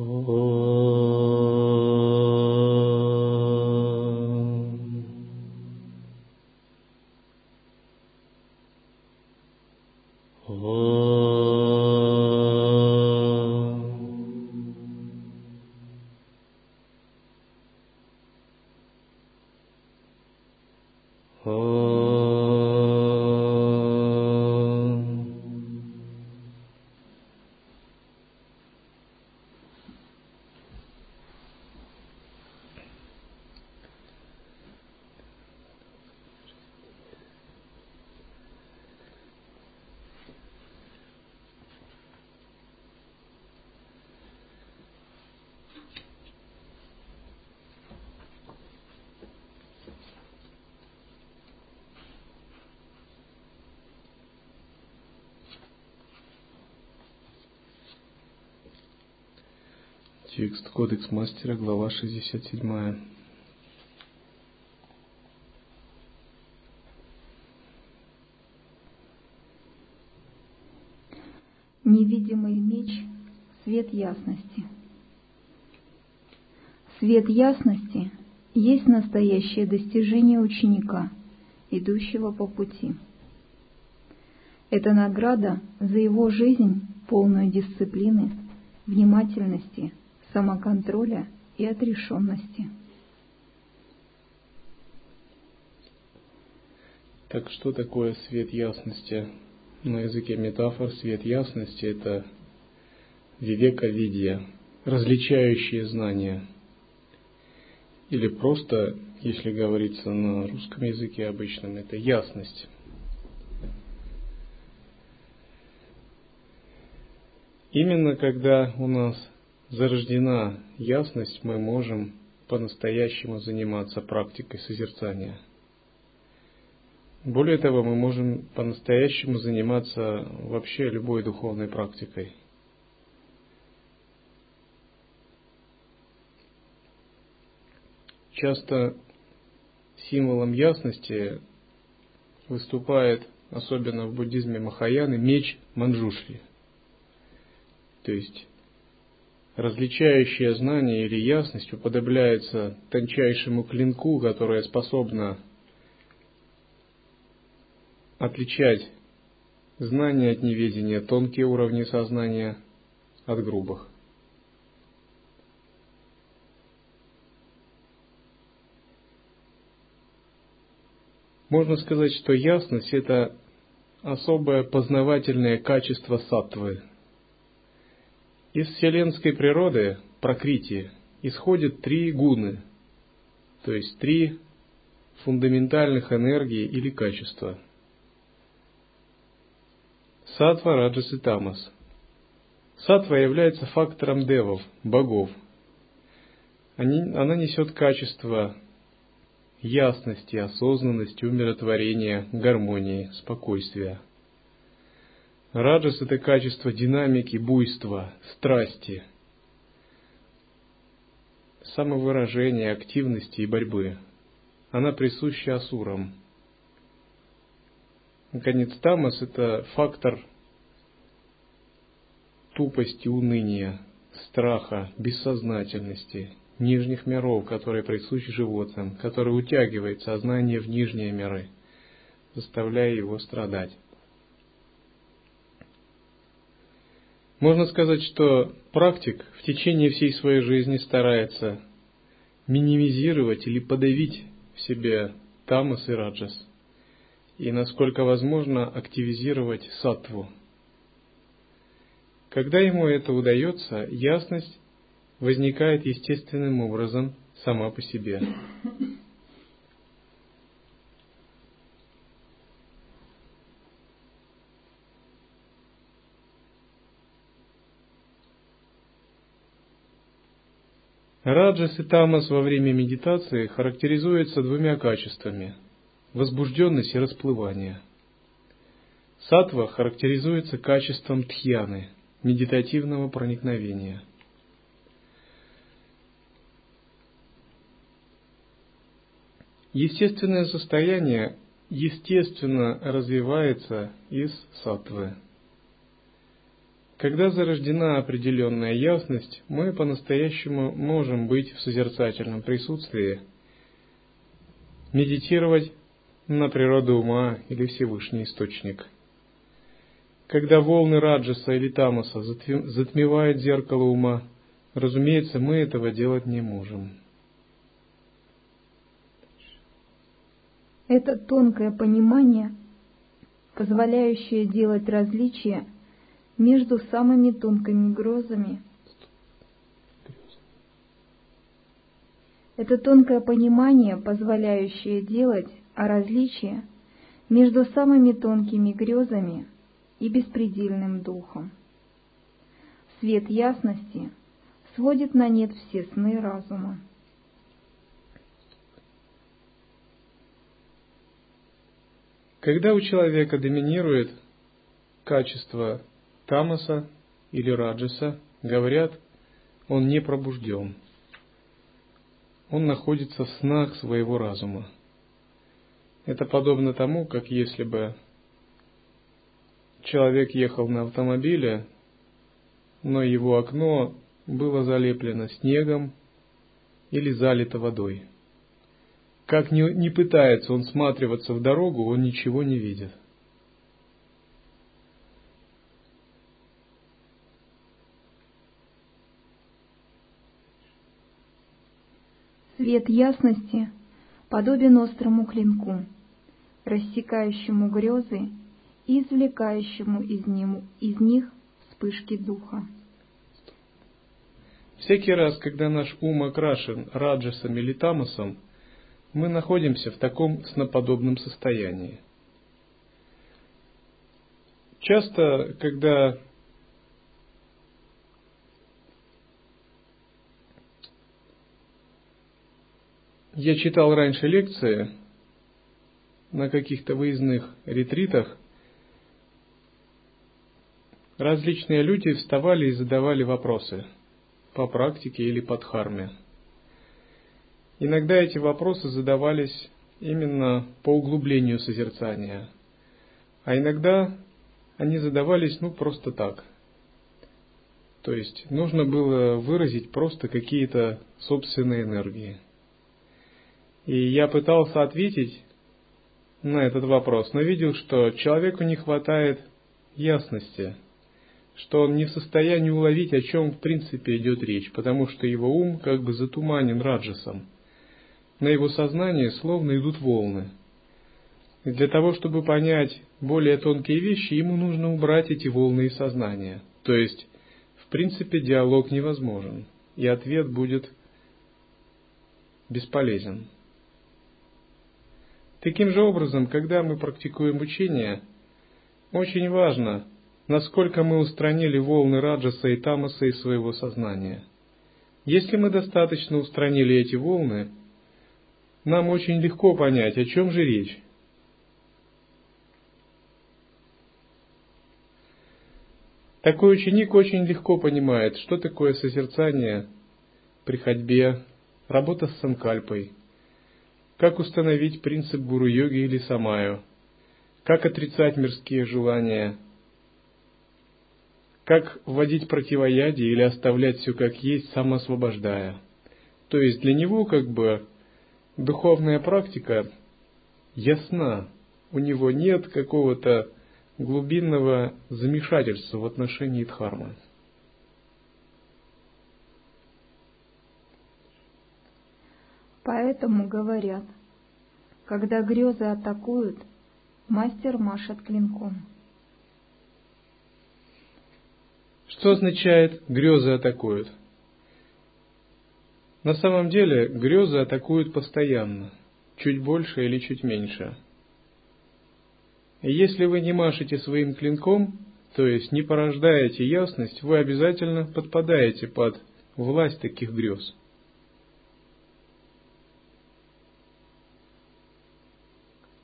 Oh. Текст Кодекс Мастера, глава 67. Невидимый меч – свет ясности. Свет ясности есть настоящее достижение ученика, идущего по пути. Это награда за его жизнь, полную дисциплины, внимательности – самоконтроля и отрешенности. Так что такое свет ясности? На языке метафор свет ясности – это вивека-видия, различающие знания. Или просто, если говорится на русском языке обычном, это ясность. Именно когда у нас зарождена ясность, мы можем по-настоящему заниматься практикой созерцания. Более того, мы можем по-настоящему заниматься вообще любой духовной практикой. Часто символом ясности выступает, особенно в буддизме Махаяны, меч Манджушри. То есть различающее знание или ясность уподобляется тончайшему клинку, которое способно отличать знание от неведения, тонкие уровни сознания от грубых. Можно сказать, что ясность – это особое познавательное качество саттвы – из вселенской природы, прокрити, исходят три гуны, то есть три фундаментальных энергии или качества. Сатва, Раджас и Тамас. Сатва является фактором девов, богов. Они, она несет качество ясности, осознанности, умиротворения, гармонии, спокойствия – Раджас – это качество динамики, буйства, страсти, самовыражения, активности и борьбы. Она присуща асурам. Наконец, тамас – это фактор тупости, уныния, страха, бессознательности, нижних миров, которые присущи животным, который утягивает сознание в нижние миры, заставляя его страдать. Можно сказать, что практик в течение всей своей жизни старается минимизировать или подавить в себе тамас и раджас, и насколько возможно активизировать сатву. Когда ему это удается, ясность возникает естественным образом сама по себе. Раджас и тамас во время медитации характеризуются двумя качествами – возбужденность и расплывание. Сатва характеризуется качеством тхьяны – медитативного проникновения. Естественное состояние естественно развивается из сатвы. Когда зарождена определенная ясность, мы по-настоящему можем быть в созерцательном присутствии, медитировать на природу ума или Всевышний Источник. Когда волны Раджаса или Тамаса затмевают зеркало ума, разумеется, мы этого делать не можем. Это тонкое понимание, позволяющее делать различия между самыми тонкими грозами. Это тонкое понимание, позволяющее делать различия между самыми тонкими грезами и беспредельным духом. Свет ясности сводит на нет все сны разума. Когда у человека доминирует качество тамаса или раджаса, говорят, он не пробужден. Он находится в снах своего разума. Это подобно тому, как если бы человек ехал на автомобиле, но его окно было залеплено снегом или залито водой. Как ни, не пытается он сматриваться в дорогу, он ничего не видит. Свет ясности подобен острому клинку, рассекающему грезы и извлекающему из, ним, из них вспышки духа. Всякий раз, когда наш ум окрашен раджасом или тамасом, мы находимся в таком сноподобном состоянии. Часто, когда Я читал раньше лекции на каких-то выездных ретритах. Различные люди вставали и задавали вопросы по практике или по дхарме. Иногда эти вопросы задавались именно по углублению созерцания, а иногда они задавались ну просто так. То есть нужно было выразить просто какие-то собственные энергии. И я пытался ответить на этот вопрос, но видел, что человеку не хватает ясности, что он не в состоянии уловить, о чем в принципе идет речь, потому что его ум как бы затуманен раджасом. На его сознание словно идут волны. И для того, чтобы понять более тонкие вещи, ему нужно убрать эти волны из сознания. То есть, в принципе, диалог невозможен, и ответ будет бесполезен. Таким же образом, когда мы практикуем учение, очень важно, насколько мы устранили волны раджаса и тамаса из своего сознания. Если мы достаточно устранили эти волны, нам очень легко понять, о чем же речь. Такой ученик очень легко понимает, что такое созерцание при ходьбе, работа с санкальпой – как установить принцип гуру-йоги или самаю, как отрицать мирские желания, как вводить противоядие или оставлять все как есть, самоосвобождая. То есть для него как бы духовная практика ясна, у него нет какого-то глубинного замешательства в отношении дхармы. Поэтому говорят, когда грезы атакуют, мастер машет клинком. Что означает грезы атакуют? На самом деле грезы атакуют постоянно, чуть больше или чуть меньше. Если вы не машете своим клинком, то есть не порождаете ясность, вы обязательно подпадаете под власть таких грез.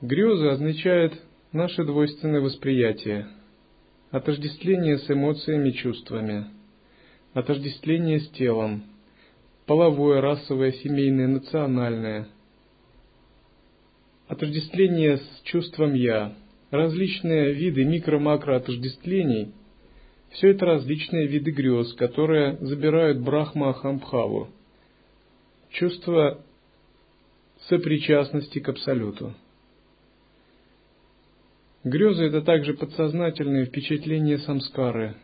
Грезы означают наше двойственное восприятие, отождествление с эмоциями и чувствами, отождествление с телом, половое, расовое, семейное, национальное, отождествление с чувством «я», различные виды микро-макро отождествлений, Все это различные виды грез, которые забирают Брахма Ахамбхаву, чувство сопричастности к Абсолюту. Грезы – это также подсознательные впечатления самскары,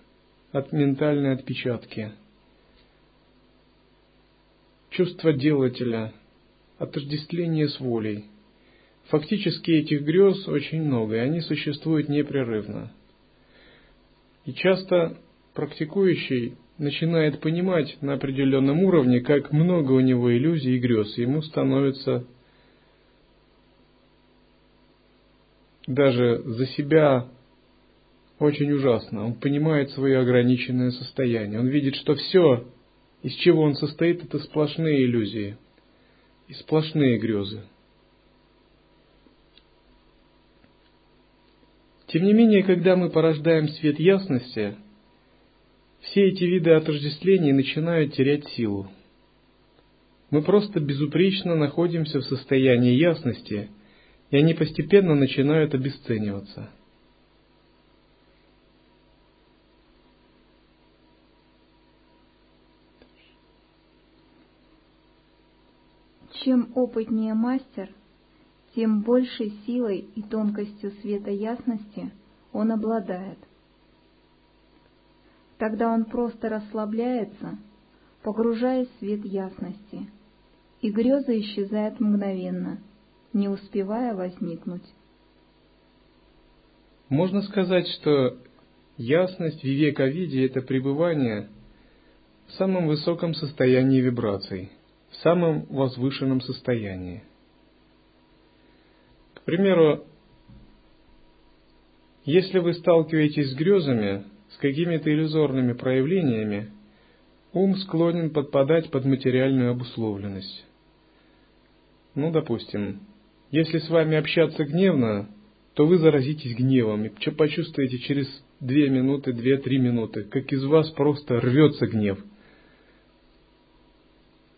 от ментальной отпечатки. Чувство делателя, отождествление с волей. Фактически этих грез очень много, и они существуют непрерывно. И часто практикующий начинает понимать на определенном уровне, как много у него иллюзий и грез, и ему становится даже за себя очень ужасно. Он понимает свое ограниченное состояние. Он видит, что все, из чего он состоит, это сплошные иллюзии и сплошные грезы. Тем не менее, когда мы порождаем свет ясности, все эти виды отождествлений начинают терять силу. Мы просто безупречно находимся в состоянии ясности – и они постепенно начинают обесцениваться. Чем опытнее мастер, тем большей силой и тонкостью света ясности он обладает. Тогда он просто расслабляется, погружаясь в свет ясности, и грезы исчезают мгновенно – не успевая возникнуть. Можно сказать, что ясность вивека-виде – это пребывание в самом высоком состоянии вибраций, в самом возвышенном состоянии. К примеру, если вы сталкиваетесь с грезами, с какими-то иллюзорными проявлениями, ум склонен подпадать под материальную обусловленность. Ну, допустим, если с вами общаться гневно, то вы заразитесь гневом и почувствуете через две минуты, две-три минуты, как из вас просто рвется гнев.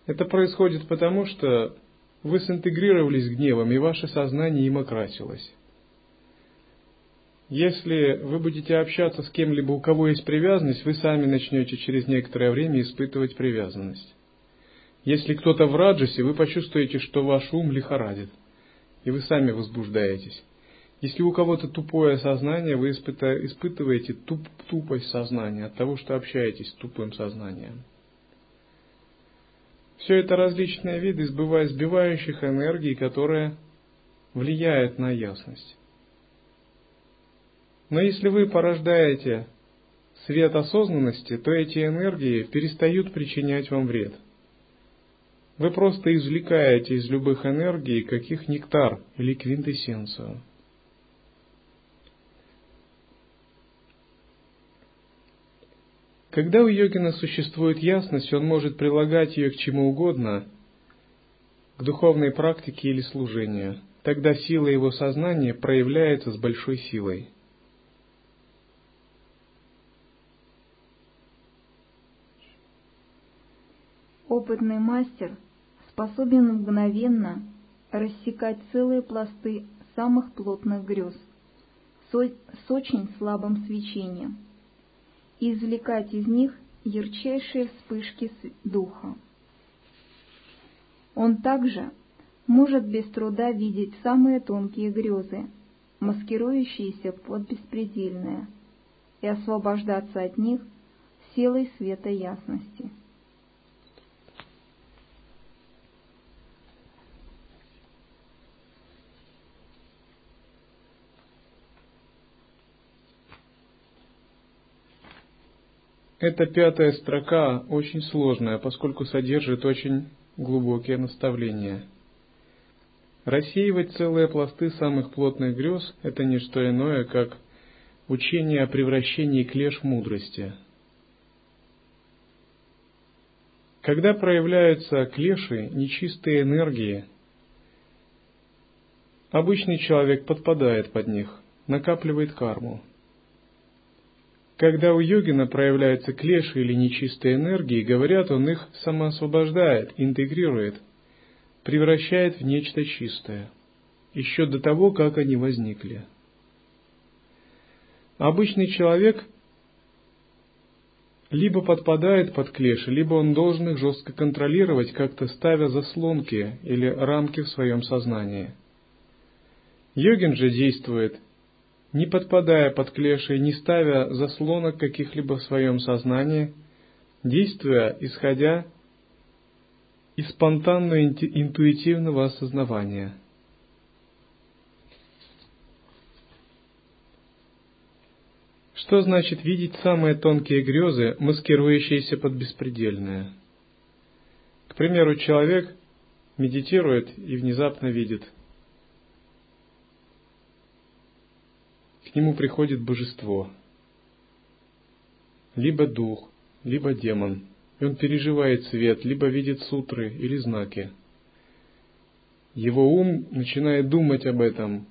Это происходит потому, что вы синтегрировались с гневом, и ваше сознание им окрасилось. Если вы будете общаться с кем-либо, у кого есть привязанность, вы сами начнете через некоторое время испытывать привязанность. Если кто-то в раджасе, вы почувствуете, что ваш ум лихорадит – и вы сами возбуждаетесь. Если у кого-то тупое сознание, вы испытываете туп, тупость сознания от того, что общаетесь с тупым сознанием. Все это различные виды сбивающих энергий, которые влияют на ясность. Но если вы порождаете свет осознанности, то эти энергии перестают причинять вам вред – вы просто извлекаете из любых энергий каких нектар или квинтэссенцию. Когда у йогина существует ясность, он может прилагать ее к чему угодно, к духовной практике или служению. Тогда сила его сознания проявляется с большой силой. Опытный мастер способен мгновенно рассекать целые пласты самых плотных грез с очень слабым свечением и извлекать из них ярчайшие вспышки духа. Он также может без труда видеть самые тонкие грезы, маскирующиеся под беспредельное, и освобождаться от них силой света ясности. Эта пятая строка очень сложная, поскольку содержит очень глубокие наставления. Рассеивать целые пласты самых плотных грез – это не что иное, как учение о превращении клеш мудрости. Когда проявляются клеши, нечистые энергии, обычный человек подпадает под них, накапливает карму – когда у йогина проявляются клеши или нечистые энергии, говорят, он их самоосвобождает, интегрирует, превращает в нечто чистое, еще до того, как они возникли. Обычный человек либо подпадает под клеши, либо он должен их жестко контролировать, как-то ставя заслонки или рамки в своем сознании. Йогин же действует, не подпадая под клеши, не ставя заслонок каких-либо в своем сознании, действуя, исходя из спонтанного интуитивного осознавания – Что значит видеть самые тонкие грезы, маскирующиеся под беспредельное? К примеру, человек медитирует и внезапно видит. Нему приходит божество, либо дух, либо демон, и он переживает свет, либо видит сутры или знаки. Его ум начинает думать об этом,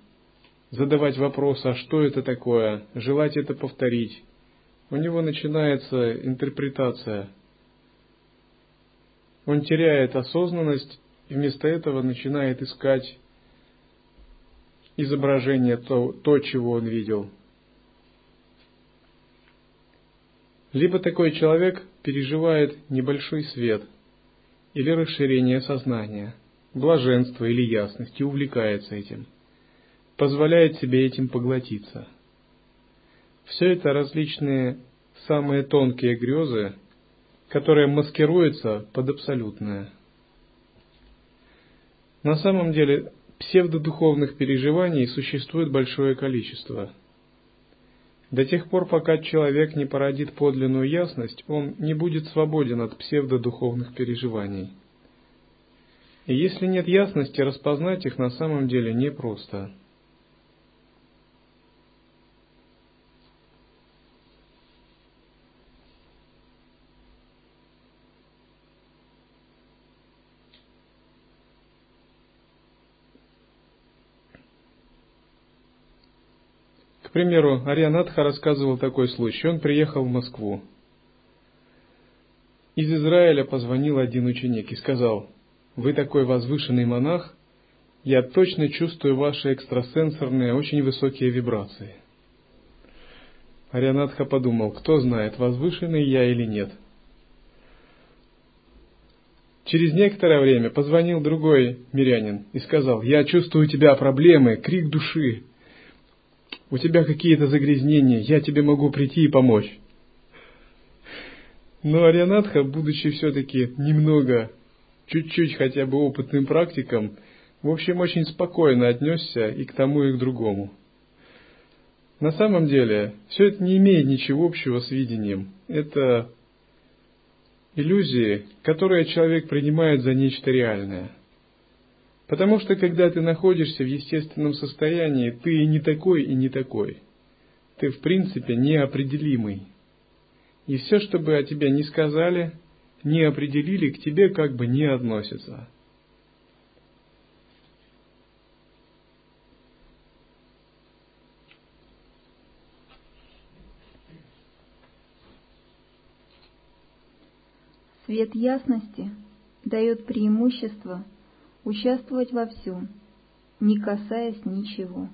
задавать вопрос, а что это такое, желать это повторить. У него начинается интерпретация. Он теряет осознанность и вместо этого начинает искать изображение то, то, чего он видел. Либо такой человек переживает небольшой свет или расширение сознания, блаженство или ясность и увлекается этим – позволяет себе этим поглотиться. Все это различные самые тонкие грезы, которые маскируются под абсолютное. На самом деле псевдодуховных переживаний существует большое количество. До тех пор, пока человек не породит подлинную ясность, он не будет свободен от псевдодуховных переживаний. И если нет ясности, распознать их на самом деле непросто. К примеру, Арианатха рассказывал такой случай. Он приехал в Москву. Из Израиля позвонил один ученик и сказал, «Вы такой возвышенный монах, я точно чувствую ваши экстрасенсорные, очень высокие вибрации». Арианатха подумал, кто знает, возвышенный я или нет. Через некоторое время позвонил другой мирянин и сказал, «Я чувствую у тебя проблемы, крик души у тебя какие-то загрязнения, я тебе могу прийти и помочь. Но Арианатха, будучи все-таки немного, чуть-чуть хотя бы опытным практиком, в общем, очень спокойно отнесся и к тому, и к другому. На самом деле, все это не имеет ничего общего с видением. Это иллюзии, которые человек принимает за нечто реальное – Потому что когда ты находишься в естественном состоянии, ты не такой, и не такой. Ты в принципе неопределимый. И все, что бы о тебе не сказали, не определили, к тебе как бы не относится. Свет ясности дает преимущество – участвовать во всем, не касаясь ничего.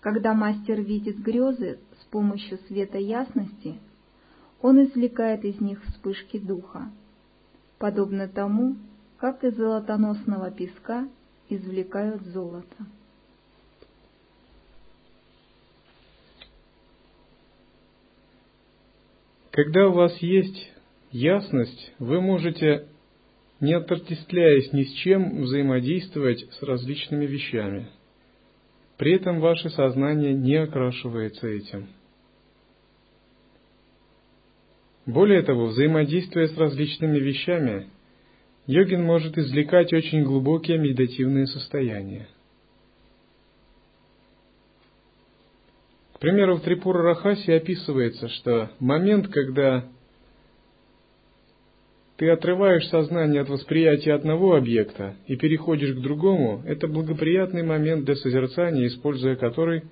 Когда мастер видит грезы с помощью света ясности, он извлекает из них вспышки духа, подобно тому, как из золотоносного песка извлекают золото. Когда у вас есть ясность, вы можете не отождествляясь ни с чем, взаимодействовать с различными вещами. При этом ваше сознание не окрашивается этим. Более того, взаимодействуя с различными вещами, йогин может извлекать очень глубокие медитативные состояния. К примеру, в Трипура Рахасе описывается, что момент, когда ты отрываешь сознание от восприятия одного объекта и переходишь к другому, это благоприятный момент для созерцания, используя который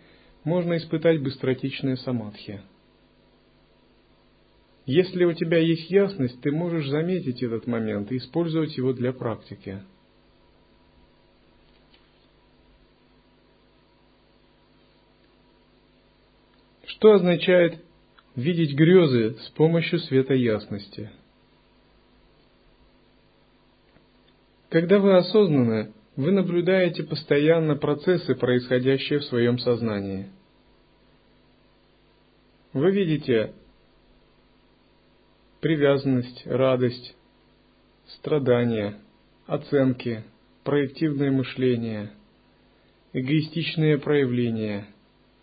можно испытать быстротечное самадхи. Если у тебя есть ясность, ты можешь заметить этот момент и использовать его для практики. Что означает видеть грезы с помощью света ясности. Когда вы осознаны, вы наблюдаете постоянно процессы, происходящие в своем сознании. Вы видите привязанность, радость, страдания, оценки, проективное мышление, эгоистичные проявления,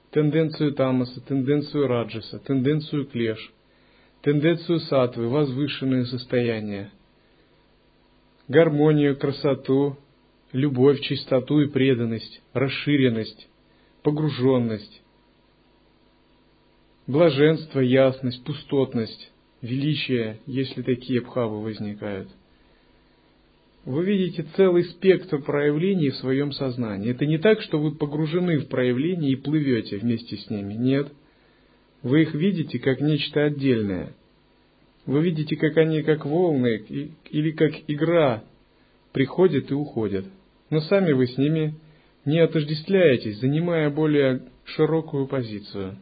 тенденцию тамаса, тенденцию раджаса, тенденцию клеш, тенденцию сатвы, возвышенные состояния, гармонию, красоту, любовь, чистоту и преданность, расширенность, погруженность, блаженство, ясность, пустотность, величие, если такие бхавы возникают. Вы видите целый спектр проявлений в своем сознании. Это не так, что вы погружены в проявления и плывете вместе с ними. Нет. Вы их видите как нечто отдельное. Вы видите, как они, как волны или как игра, приходят и уходят. Но сами вы с ними не отождествляетесь, занимая более широкую позицию.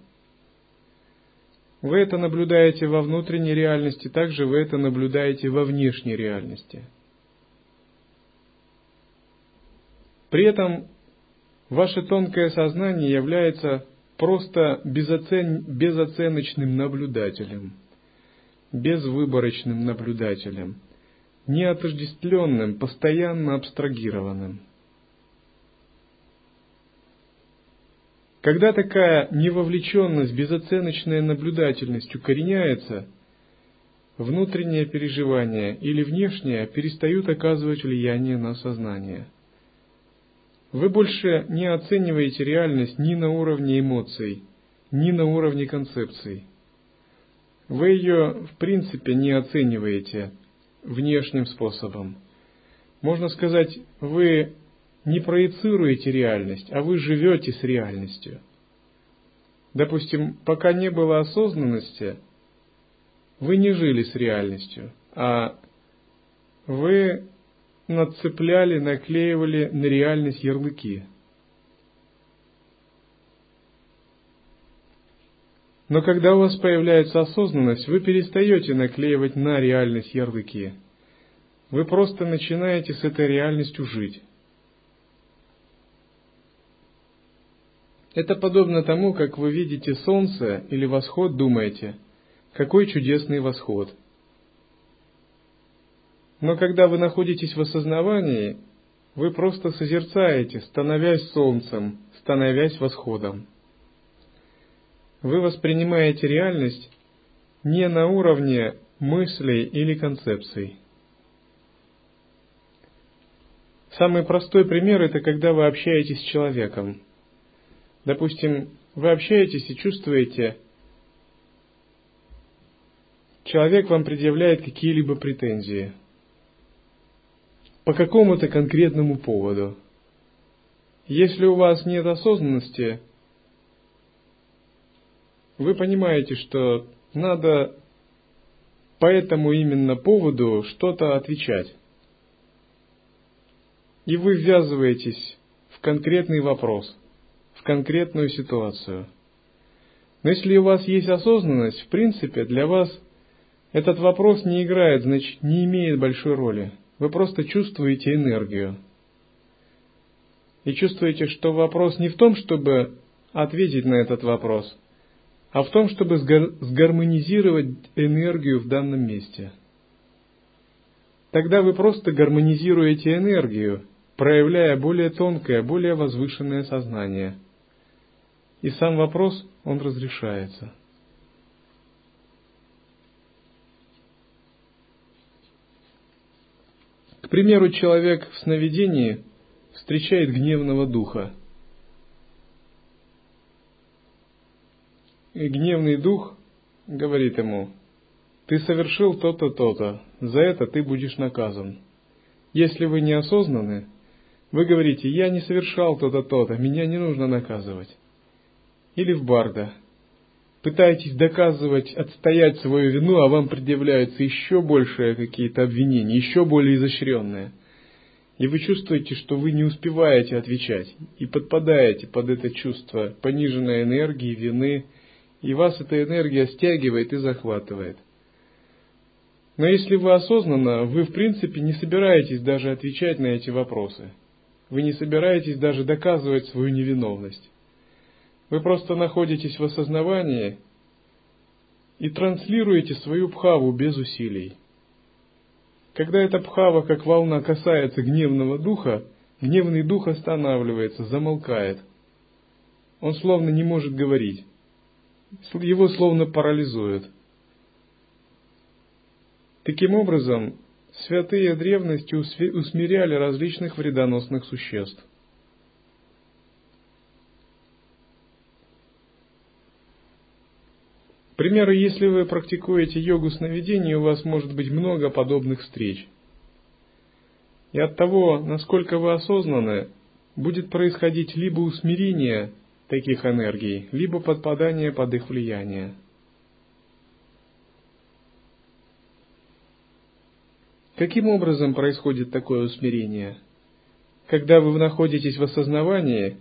Вы это наблюдаете во внутренней реальности, также вы это наблюдаете во внешней реальности. При этом ваше тонкое сознание является просто безоцен... безоценочным наблюдателем, безвыборочным наблюдателем, неотождествленным, постоянно абстрагированным. Когда такая невовлеченность, безоценочная наблюдательность укореняется, внутреннее переживание или внешнее перестают оказывать влияние на сознание. Вы больше не оцениваете реальность ни на уровне эмоций, ни на уровне концепций. Вы ее, в принципе, не оцениваете внешним способом. Можно сказать, вы не проецируете реальность, а вы живете с реальностью. Допустим, пока не было осознанности, вы не жили с реальностью, а вы нацепляли, наклеивали на реальность ярлыки. Но когда у вас появляется осознанность, вы перестаете наклеивать на реальность ярлыки. Вы просто начинаете с этой реальностью жить. Это подобно тому, как вы видите солнце или восход, думаете, какой чудесный восход. Но когда вы находитесь в осознавании, вы просто созерцаете, становясь солнцем, становясь восходом. Вы воспринимаете реальность не на уровне мыслей или концепций. Самый простой пример – это когда вы общаетесь с человеком – Допустим, вы общаетесь и чувствуете, человек вам предъявляет какие-либо претензии по какому-то конкретному поводу. Если у вас нет осознанности, вы понимаете, что надо по этому именно поводу что-то отвечать. И вы ввязываетесь в конкретный вопрос – конкретную ситуацию. Но если у вас есть осознанность, в принципе, для вас этот вопрос не играет, значит, не имеет большой роли. Вы просто чувствуете энергию. И чувствуете, что вопрос не в том, чтобы ответить на этот вопрос, а в том, чтобы сгармонизировать энергию в данном месте. Тогда вы просто гармонизируете энергию, проявляя более тонкое, более возвышенное сознание – и сам вопрос, он разрешается. К примеру, человек в сновидении встречает гневного духа. И гневный дух говорит ему, ты совершил то-то, то-то, за это ты будешь наказан. Если вы неосознаны, вы говорите, я не совершал то-то, то-то, меня не нужно наказывать или в барда. Пытаетесь доказывать, отстоять свою вину, а вам предъявляются еще большие какие-то обвинения, еще более изощренные. И вы чувствуете, что вы не успеваете отвечать и подпадаете под это чувство пониженной энергии, вины и вас эта энергия стягивает и захватывает. Но если вы осознанно, вы в принципе не собираетесь даже отвечать на эти вопросы. Вы не собираетесь даже доказывать свою невиновность. Вы просто находитесь в осознавании и транслируете свою пхаву без усилий. Когда эта пхава, как волна, касается гневного духа, гневный дух останавливается, замолкает. Он словно не может говорить. Его словно парализует. Таким образом, святые древности усмиряли различных вредоносных существ. К примеру, если вы практикуете йогу сновидений, у вас может быть много подобных встреч. И от того, насколько вы осознаны, будет происходить либо усмирение таких энергий, либо подпадание под их влияние. Каким образом происходит такое усмирение? Когда вы находитесь в осознавании,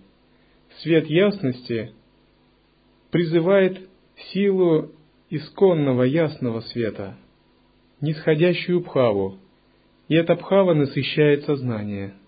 свет ясности призывает силу исконного ясного света, нисходящую бхаву, и эта бхава насыщает сознание –